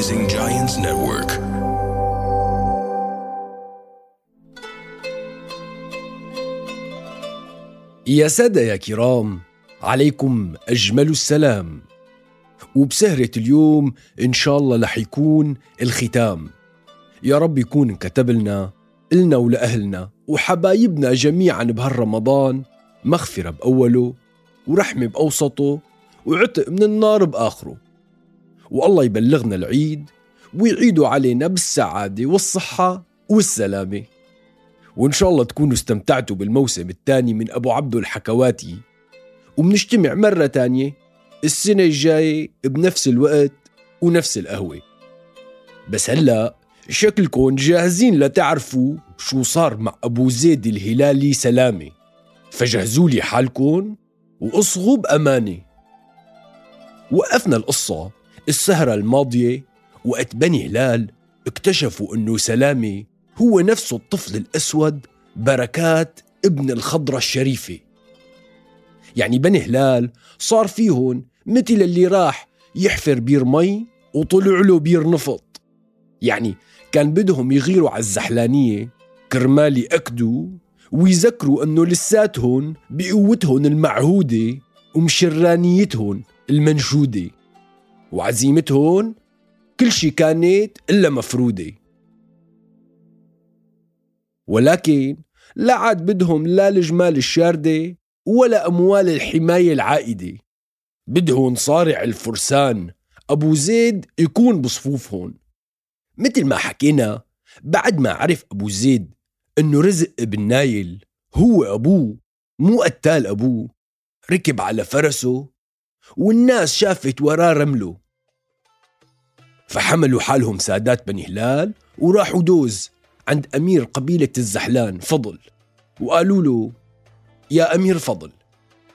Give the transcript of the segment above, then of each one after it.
Rising Giants Network. يا سادة يا كرام عليكم أجمل السلام. وبسهرة اليوم إن شاء الله رح يكون الختام. يا رب يكون كتب لنا إلنا ولأهلنا وحبايبنا جميعا بهالرمضان. مغفرة بأوله ورحمة بأوسطه وعتق من النار بآخره. والله يبلغنا العيد ويعيدوا علينا بالسعادة والصحة والسلامة. وإن شاء الله تكونوا استمتعتوا بالموسم الثاني من أبو عبدو الحكواتي. وبنجتمع مرة تانية السنة الجاية بنفس الوقت ونفس القهوة. بس هلأ شكلكم جاهزين لتعرفوا شو صار مع أبو زيد الهلالي سلامة. فجهزوا لي حالكم وأصغوا بأمانة. وقفنا القصة السهرة الماضية وقت بني هلال اكتشفوا إنه سلامة هو نفسه الطفل الأسود بركات ابن الخضرة الشريفة. يعني بني هلال صار فيهن مثل اللي راح يحفر بير مي وطلع له بير نفط. يعني كان بدهم يغيروا على الزحلانية كرمال يأكدوا ويذكروا إنه لساتهم بقوتهم المعهودة ومشرانيتهم المنشودة. وعزيمتهم كل شي كانت إلا مفرودة ولكن لا عاد بدهم لا الجمال الشاردة ولا أموال الحماية العائدة. بدهم صارع الفرسان أبو زيد يكون بصفوفهم. مثل ما حكينا بعد ما عرف أبو زيد أنه رزق ابن نايل هو أبوه مو قتال أبوه ركب على فرسه والناس شافت وراه رمله فحملوا حالهم سادات بني هلال وراحوا دوز عند أمير قبيلة الزحلان فضل. وقالوا له يا أمير فضل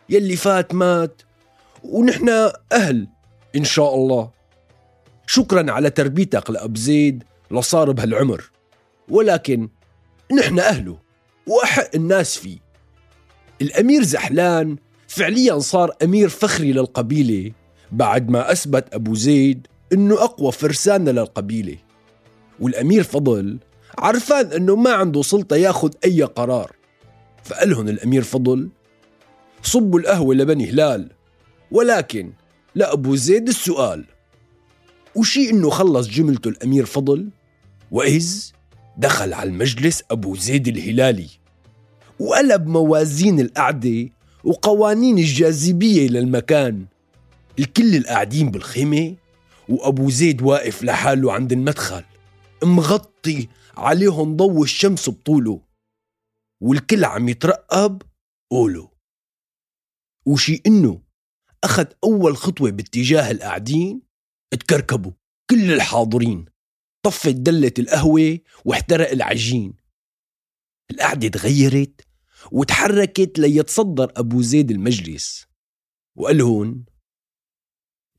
يلي فات مات ونحن أهل إن شاء الله. شكرا على تربيتك لأب زيد لصار بهالعمر ولكن نحن أهله وأحق الناس فيه. الأمير زحلان فعليا صار أمير فخري للقبيلة بعد ما أثبت أبو زيد إنه أقوى فرسان للقبيلة. والأمير فضل عرفان إنه ما عنده سلطة ياخد أي قرار. فقالهن الأمير فضل صبوا القهوة لبني هلال ولكن لأبو زيد السؤال. وشي إنه خلص جملته الأمير فضل وإذ دخل على المجلس أبو زيد الهلالي وقلب موازين القعدة وقوانين الجاذبية للمكان الكل القاعدين بالخيمة وأبو زيد واقف لحاله عند المدخل مغطي عليهم ضوء الشمس بطوله والكل عم يترقب قوله. وشي إنه أخذ أول خطوة باتجاه القاعدين تكركبوا كل الحاضرين طفت دلة القهوة واحترق العجين. القعدة تغيرت وتحركت ليتصدر أبو زيد المجلس. وقال هون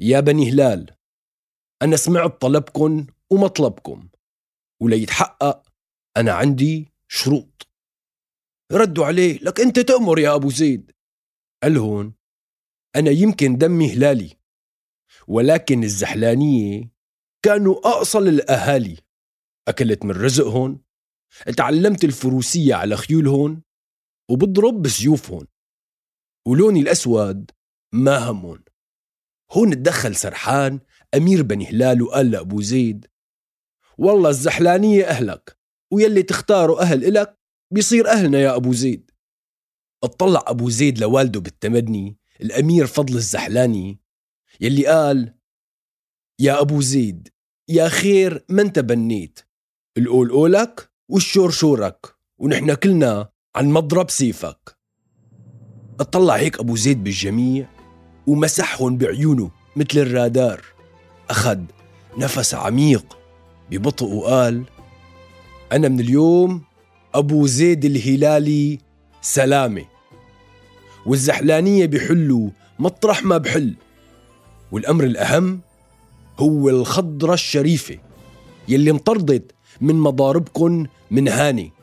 يا بني هلال أنا سمعت طلبكن ومطلبكم وليتحقق أنا عندي شروط. ردوا عليه لك أنت تأمر يا أبو زيد. قال هون أنا يمكن دمي هلالي ولكن الزحلانية كانوا أأصل الأهالي أكلت من رزقهم تعلمت الفروسية على خيولهم وبضرب بسيوفهم. ولوني الأسود ما همون هون تدخل سرحان أمير بني هلال وقال لأبو زيد والله الزحلانية أهلك ويلي تختاره أهل إلك بيصير أهلنا يا أبو زيد. اطلع أبو زيد لوالده بالتمدني الأمير فضل الزحلاني يلي قال يا أبو زيد يا خير ما انت بنيت القول قولك والشور شورك ونحن كلنا عن مضرب سيفك. اطلع هيك أبو زيد بالجميع ومسحهم بعيونه مثل الرادار. أخذ نفس عميق ببطء وقال أنا من اليوم أبو زيد الهلالي سلامة. والزحلانية بحلوا مطرح ما بحل. والأمر الأهم هو الخضرة الشريفة يلي انطردت من مضاربكن من هاني.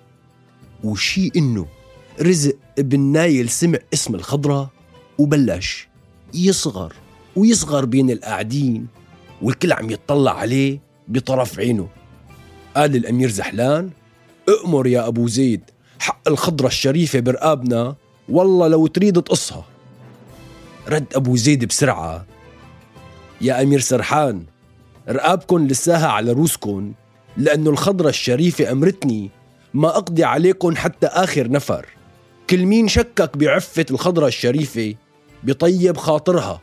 وشي إنه رزق ابن نايل سمع اسم الخضرة وبلش يصغر ويصغر بين القاعدين والكل عم يتطلع عليه بطرف عينه. قال الأمير زحلان أأمر يا أبو زيد حق الخضرة الشريفة برقابنا والله لو تريد تقصها. رد أبو زيد بسرعة يا أمير سرحان رقابكن لساها على روسكن لأنه الخضرة الشريفة أمرتني ما أقضي عليكن حتى آخر نفر. كل مين شكك بعفة الخضرة الشريفة بطيب خاطرها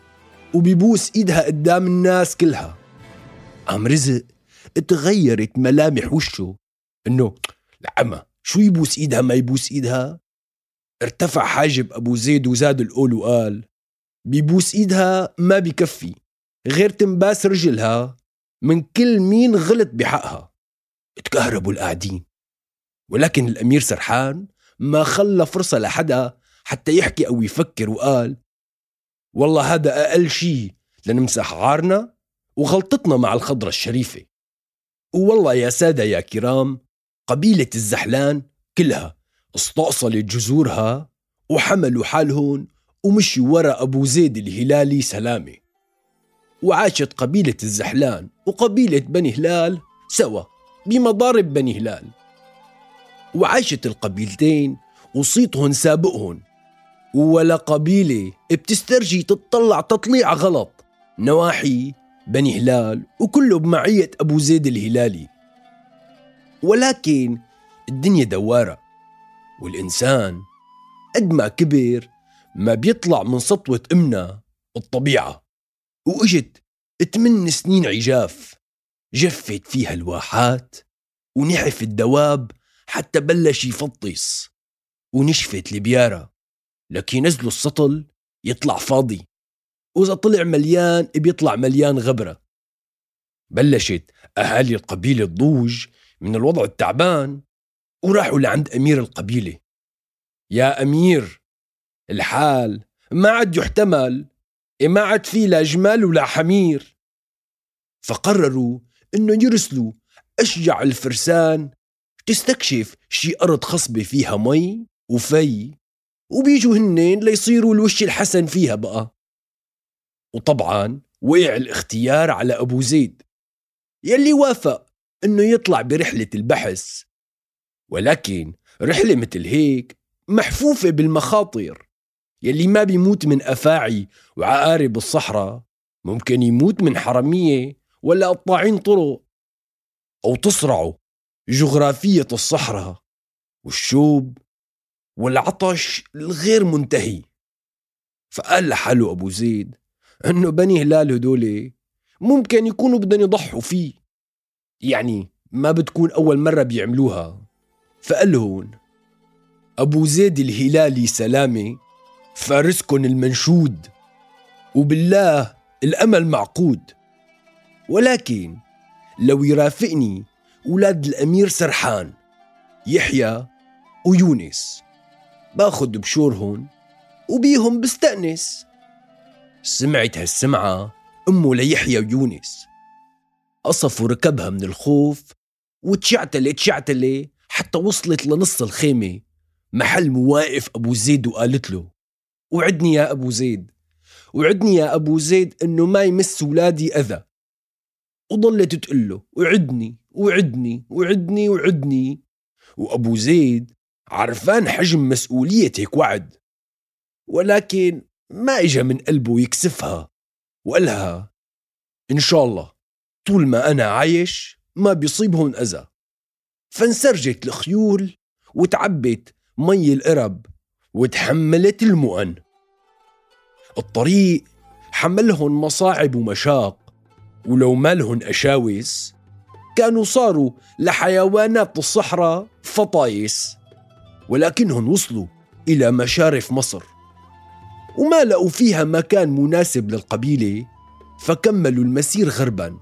وبيبوس إيدها قدام الناس كلها. قام رزق تغيرت ملامح وشه إنه العمى شو يبوس إيدها ما يبوس إيدها؟ ارتفع حاجب أبو زيد وزاد القول وقال بيبوس إيدها ما بكفي غير تنباس رجلها من كل مين غلط بحقها. تكهربوا القاعدين. ولكن الأمير سرحان ما خلى فرصة لحدا حتى يحكي أو يفكر وقال والله هذا أقل شيء لنمسح عارنا وغلطتنا مع الخضرة الشريفة. والله يا سادة يا كرام قبيلة الزحلان كلها استأصلت جذورها وحملوا حالهم ومشوا ورا أبو زيد الهلالي سلامة. وعاشت قبيلة الزحلان وقبيلة بني هلال سوا بمضارب بني هلال. وعاشت القبيلتين وصيتهن سابقهن. ولا قبيلة بتسترجي تطلع تطليع غلط. نواحي بني هلال وكله بمعية أبو زيد الهلالي. ولكن الدنيا دوارة والإنسان قد ما كبر ما بيطلع من سطوة أمنا الطبيعة وإجت ثمان سنين عجاف جفت فيها الواحات ونحف الدواب حتى بلش يفطس. ونشفت البيارة لكن نزلوا السطل يطلع فاضي. وإذا طلع مليان بيطلع مليان غبرة. بلشت أهالي القبيلة الضوج من الوضع التعبان وراحوا لعند أمير القبيلة. يا أمير الحال ما عاد يحتمل ما عاد في لا جمال ولا حمير. فقرروا إنه يرسلوا أشجع الفرسان تستكشف شي أرض خصبة فيها مي وفي وبيجوا هنين ليصيروا الوش الحسن فيها بقى. وطبعا وقع الاختيار على أبو زيد يلي وافق إنه يطلع برحلة البحث. ولكن رحلة مثل هيك محفوفة بالمخاطر يلي ما بيموت من أفاعي وعقارب الصحراء ممكن يموت من حرمية ولا قطاعين طرق أو تصرعه جغرافية الصحراء والشوب والعطش الغير منتهي. فقال لحاله أبو زيد أنه بني هلال هدول ممكن يكونوا بدهم يضحوا فيه. يعني ما بتكون أول مرة بيعملوها. فقال هون أبو زيد الهلالي سلامة فارسكن المنشود وبالله الأمل معقود. ولكن لو يرافقني أولاد الأمير سرحان يحيى ويونس. باخد بشورهن وبيهم بستأنس. سمعت هالسمعة أمه ليحيى ويونس. قصفوا ركبها من الخوف وتشعتلة تشعتلة حتى وصلت لنص الخيمة محل مواقف أبو زيد وقالت له وعدني يا أبو زيد وعدني يا أبو زيد إنه ما يمس ولادي أذى. وضلت تقول له وعدني وعدني وعدني وعدني. وأبو زيد عرفان حجم مسؤولية هيك وعد ولكن ما إجا من قلبه يكسفها وقالها إن شاء الله طول ما أنا عايش ما بيصيبهم أذى. فانسرجت الخيول وتعبت مي القرب وتحملت المؤن. الطريق حملهم مصاعب ومشاق ولو مالهن أشاوس كانوا صاروا لحيوانات الصحراء فطايس ولكنهم وصلوا إلى مشارف مصر. وما لقوا فيها مكان مناسب للقبيلة فكملوا المسير غربا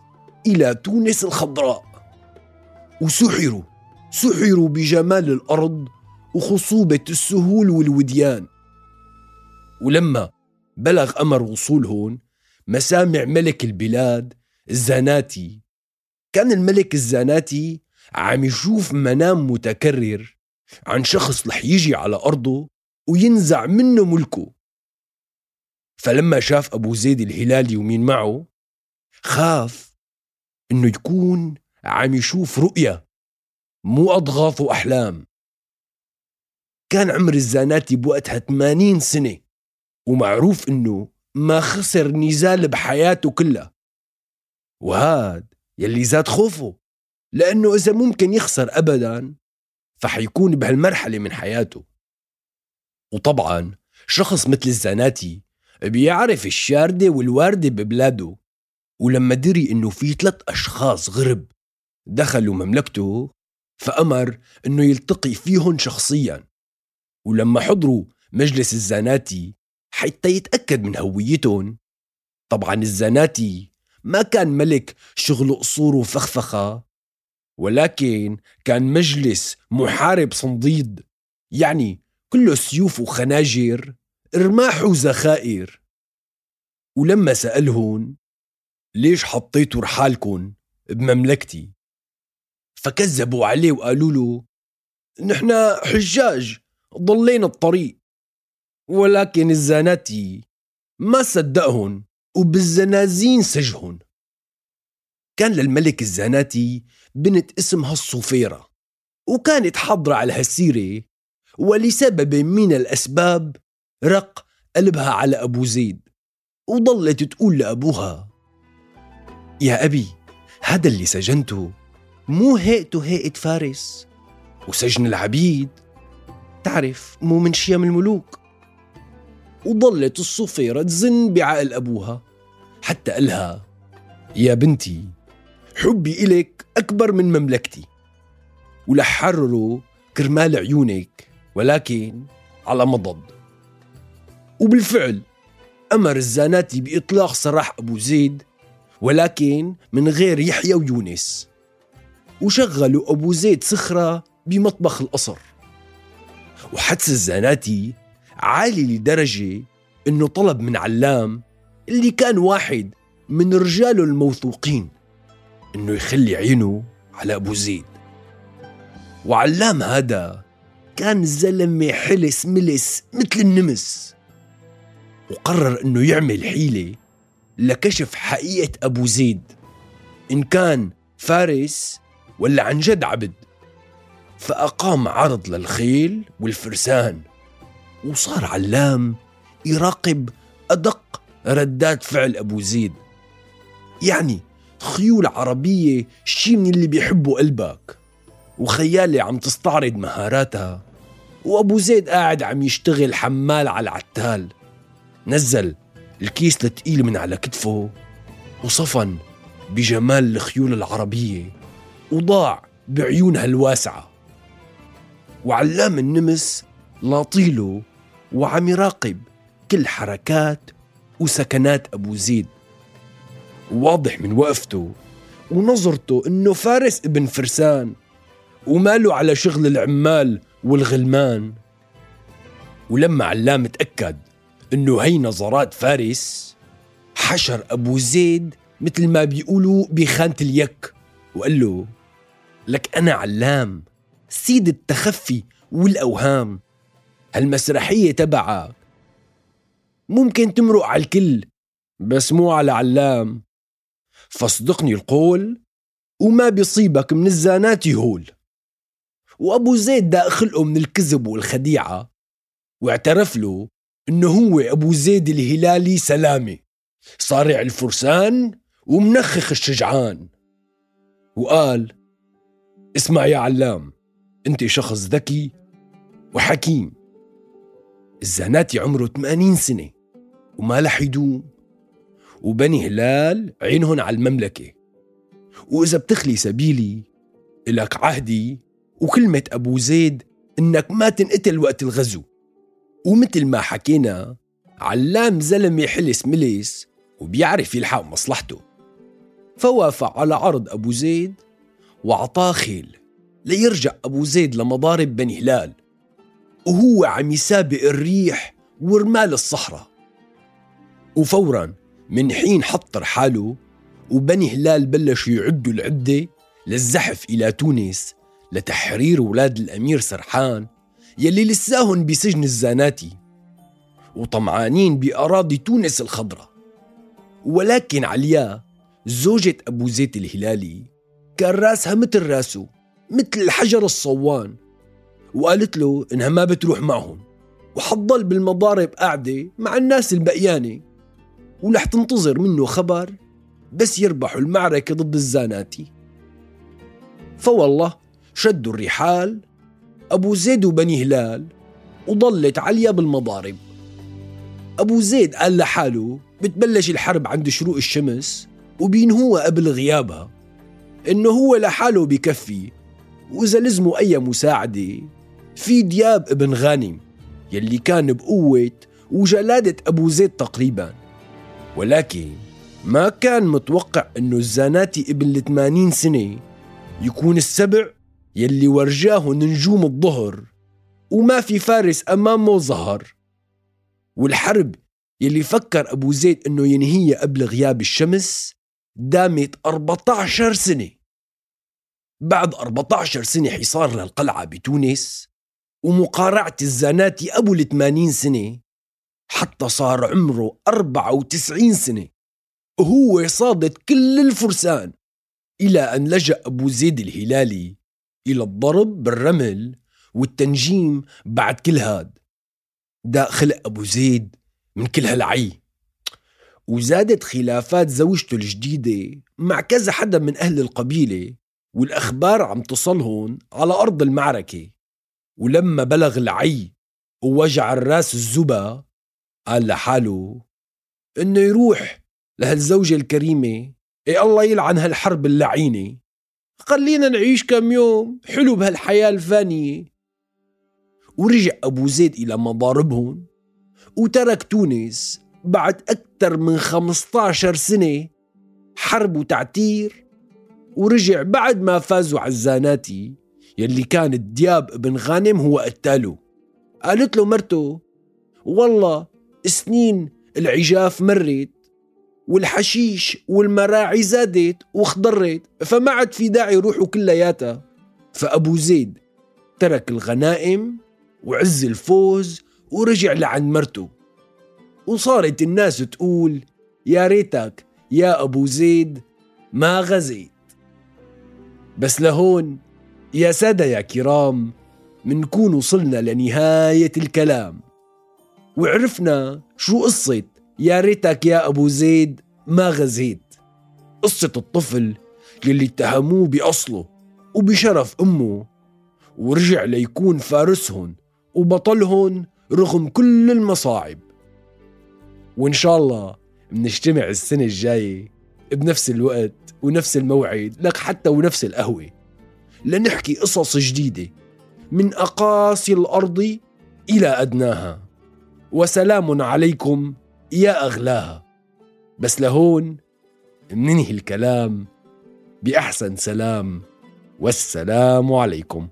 إلى تونس الخضراء. وسحروا سحروا بجمال الأرض وخصوبة السهول والوديان. ولما بلغ أمر وصولهن مسامع ملك البلاد الزاناتي كان الملك الزاناتي عم يشوف منام متكرر عن شخص رح يجي على أرضه وينزع منه ملكه. فلما شاف أبو زيد الهلالي ومين معه خاف إنه يكون عم يشوف رؤية مو أضغاث وأحلام. كان عمر الزاناتي بوقتها 80 سنة ومعروف إنه ما خسر نزال بحياته كلها. وهاد يلي زاد خوفه لأنه إذا ممكن يخسر أبدا فحيكون بهالمرحلة من حياته. وطبعا شخص مثل الزاناتي بيعرف الشاردة والواردة ببلاده ولما دري إنه في ثلاث أشخاص غرب دخلوا مملكته فأمر إنه يلتقي فيهم شخصيا. ولما حضروا مجلس الزاناتي حتى يتأكد من هويتهم. طبعا الزاناتي ما كان ملك شغل قصور وفخفخة ولكن كان مجلس محارب صنديد. يعني كله سيوف وخناجر رماح وزخائر. ولما سألهن ليش حطيتوا رحالكن بمملكتي؟ فكذبوا عليه وقالوا له نحن حجاج ضلينا الطريق ولكن الزاناتي ما صدقهن. وبالزنازين سجهن. كان للملك الزاناتي بنت اسمها الصوفيرة وكانت حاضرة على هالسيرة ولسبب من الأسباب رق قلبها على أبو زيد وضلت تقول لأبوها يا أبي هذا اللي سجنته مو هيئته هيئة فارس وسجن العبيد تعرف مو من شيم الملوك. وضلت الصفيرة تزن بعقل أبوها حتى قالها يا بنتي حبي إلك أكبر من مملكتي ولحرره كرمال عيونك ولكن على مضض. وبالفعل أمر الزاناتي بإطلاق سراح أبو زيد ولكن من غير يحيى ويونس وشغلوا أبو زيد صخرة بمطبخ القصر. وحدس الزاناتي عالي لدرجة أنه طلب من علام اللي كان واحد من رجاله الموثوقين أنه يخلي عينه على أبو زيد. وعلام هذا كان زلمة حلس ملس مثل النمس وقرر أنه يعمل حيلة لكشف حقيقة أبو زيد إن كان فارس ولا عن جد عبد. فأقام عرض للخيل والفرسان. وصار علام يراقب أدق ردات فعل أبو زيد. يعني خيول عربية شي من اللي بيحبوا قلبك وخيالي عم تستعرض مهاراتها وأبو زيد قاعد عم يشتغل حمال على العتال. نزل الكيس الثقيل من على كتفه وصفن بجمال الخيول العربية وضاع بعيونها الواسعة. وعلام النمس لاطيله وعم يراقب كل حركات وسكنات أبو زيد. واضح من وقفته ونظرته إنه فارس ابن فرسان وماله على شغل العمال والغلمان. ولما علام تأكد إنه هي نظرات فارس حشر أبو زيد مثل ما بيقولوا بخانة اليك وقال له لك أنا علام سيد التخفي والأوهام. هالمسرحية تبعك. ممكن تمرق على الكل بس مو على علام فاصدقني القول وما بيصيبك من الزانات يهول. وأبو زيد دا خلقه من الكذب والخديعة. واعترف له إنه هو أبو زيد الهلالي سلامة صارع الفرسان ومنخخ الشجعان. وقال اسمع يا علام أنت شخص ذكي وحكيم. الزناتي عمره 80 سنة وما لح يدوم وبني هلال عينهن على المملكة. وإذا بتخلي سبيلي إلك عهدي وكلمة أبو زيد إنك ما تنقتل وقت الغزو. ومثل ما حكينا علام زلمة حلس ملس وبيعرف يلحق مصلحته. فوافق على عرض أبو زيد وعطاه خيل ليرجع أبو زيد لمضارب بني هلال. وهو عم يسابق الريح ورمال الصحراء. وفورا من حين حط حاله وبني هلال بلشوا يعدوا العدة للزحف إلى تونس لتحرير ولاد الأمير سرحان يلي لساهن بسجن الزاناتي وطمعانين بأراضي تونس الخضراء. ولكن عليا زوجة أبو زيد الهلالي كان راسها مثل راسه مثل الحجر الصوان. وقالت له إنها ما بتروح معهم. وحتضل بالمضارب قاعدة مع الناس البقيانة. ولح تنتظر منه خبر بس يربحوا المعركة ضد الزاناتي. فوالله شدوا الرحال أبو زيد وبني هلال وضلت عليا بالمضارب. أبو زيد قال لحاله بتبلش الحرب عند شروق الشمس وبينهوها قبل غيابها إنه هو لحاله بكفي وإذا لزموا أي مساعدة في دياب ابن غانم يلي كان بقوة وجلادة أبو زيد تقريبا. ولكن ما كان متوقع إنه الزاناتي ابن الثمانين سنة يكون السبع يلي ورجاه نجوم الظهر وما في فارس أمامه ظهر. والحرب يلي فكر أبو زيد أنه ينهيها قبل غياب الشمس دامت 14 سنة. بعد 14 سنة حصار للقلعة بتونس ومقارعة الزاناتي أبو الثمانين سنة حتى صار عمره 94 سنة. وهو صادت كل الفرسان إلى أن لجأ أبو زيد الهلالي إلى الضرب بالرمل والتنجيم بعد كل هاد. داء خلق أبو زيد من كل هالعي. وزادت خلافات زوجته الجديدة مع كذا حدا من أهل القبيلة والأخبار عم تصلهن على أرض المعركة. ولما بلغ العي ووجع الراس الزبا قال لحاله إنه يروح لهالزوجة الكريمة إيه الله يلعن هالحرب اللعينة. خلينا نعيش كم يوم حلو بهالحياة الفانية. ورجع أبو زيد إلى مضاربهم وترك تونس بعد أكثر من 15 سنة حرب وتعتير ورجع بعد ما فازوا على الزاناتي. يلي كان الدياب ابن غانم هو قتاله. قالت له مرته والله سنين العجاف مرت والحشيش والمراعي زادت واخضرت فما عاد في داعي يروحوا كلياتها. فأبو زيد ترك الغنائم وعز الفوز ورجع لعند مرته. وصارت الناس تقول يا ريتك يا أبو زيد ما غزيت. بس لهون يا سادة يا كرام منكون وصلنا لنهاية الكلام. وعرفنا شو قصة يا ريتك يا أبو زيد ما غزيت. قصة الطفل يلي اتهموه بأصله وبشرف أمه ورجع ليكون فارسهم وبطلهم رغم كل المصاعب. وإن شاء الله منجتمع السنة الجاية بنفس الوقت ونفس الموعد لك حتى ونفس القهوة. لنحكي قصص جديدة من أقاصي الأرض إلى أدناها. وسلام عليكم يا أغلاها. بس لهون مننهي الكلام بأحسن سلام. والسلام عليكم.